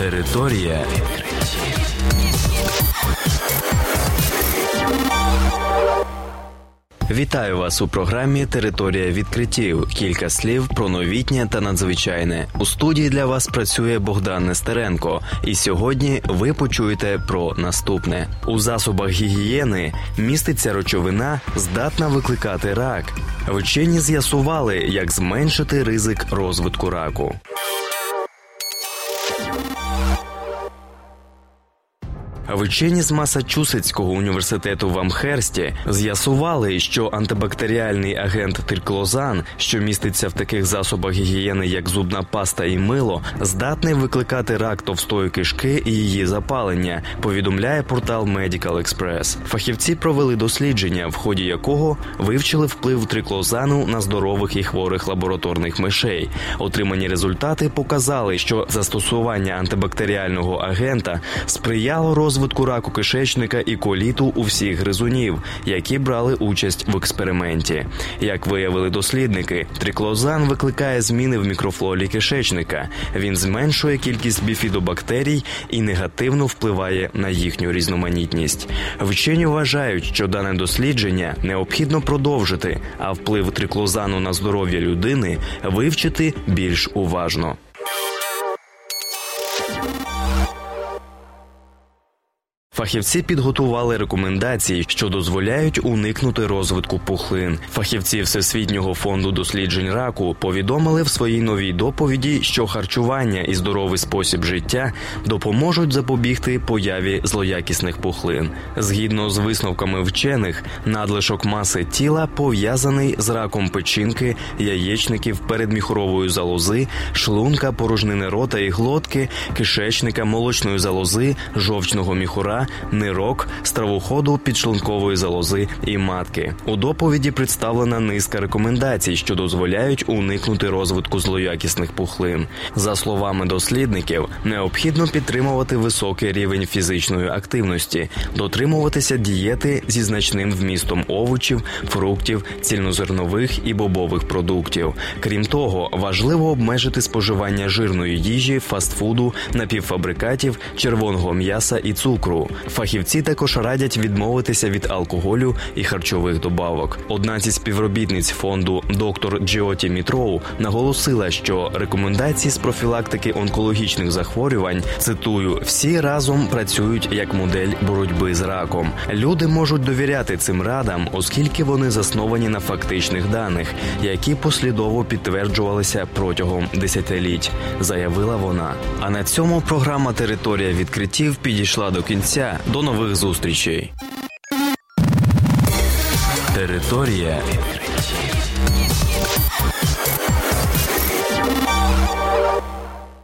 Територія Вітаю вас у програмі Територія відкриттів. Кілька слів про новітнє та надзвичайне. У студії для вас працює Богдан Нестеренко. І сьогодні ви почуєте про наступне: у засобах гігієни міститься речовина, здатна викликати рак. Вчені з'ясували, як зменшити ризик розвитку раку. Вчені з Масачусетського університету в Амхерсті з'ясували, що антибактеріальний агент триклозан, що міститься в таких засобах гігієни, як зубна паста і мило, здатний викликати рак товстої кишки і її запалення. Повідомляє портал Medical Express. Фахівці провели дослідження, в ході якого вивчили вплив триклозану на здорових і хворих лабораторних мишей. Отримані результати показали, що застосування антибактеріального агента сприяло розвитку розвитку раку кишечника і коліту у всіх гризунів, які брали участь в експерименті. Як виявили дослідники, триклозан викликає зміни в мікрофлорі кишечника. Він зменшує кількість біфідобактерій і негативно впливає на їхню різноманітність. Вчені вважають, що дане дослідження необхідно продовжити, а вплив триклозану на здоров'я людини вивчити більш уважно. Фахівці підготували рекомендації, що дозволяють уникнути розвитку пухлин. Фахівці Всесвітнього фонду досліджень раку повідомили в своїй новій доповіді, що харчування і здоровий спосіб життя допоможуть запобігти появі злоякісних пухлин. Згідно з висновками вчених, надлишок маси тіла пов'язаний з раком печінки, яєчників, передміхорової залози, шлунка, порожнини рота і глотки, кишечника, молочної залози, жовчного міхура нирок, стравоходу, підшлункової залози і матки. У доповіді представлена низка рекомендацій, що дозволяють уникнути розвитку злоякісних пухлин. За словами дослідників, необхідно підтримувати високий рівень фізичної активності, дотримуватися дієти зі значним вмістом овочів, фруктів, цільнозернових і бобових продуктів. Крім того, важливо обмежити споживання жирної їжі, фастфуду, напівфабрикатів, червоного м'яса і цукру. Фахівці також радять відмовитися від алкоголю і харчових добавок. Одна зі співробітниць фонду доктор Джіоті Мітроу наголосила, що рекомендації з профілактики онкологічних захворювань цитую всі разом працюють як модель боротьби з раком. Люди можуть довіряти цим радам, оскільки вони засновані на фактичних даних, які послідово підтверджувалися протягом десятиліть, заявила вона. А на цьому програма Територія відкриттів підійшла до кінця. До нових зустрічей. Територія.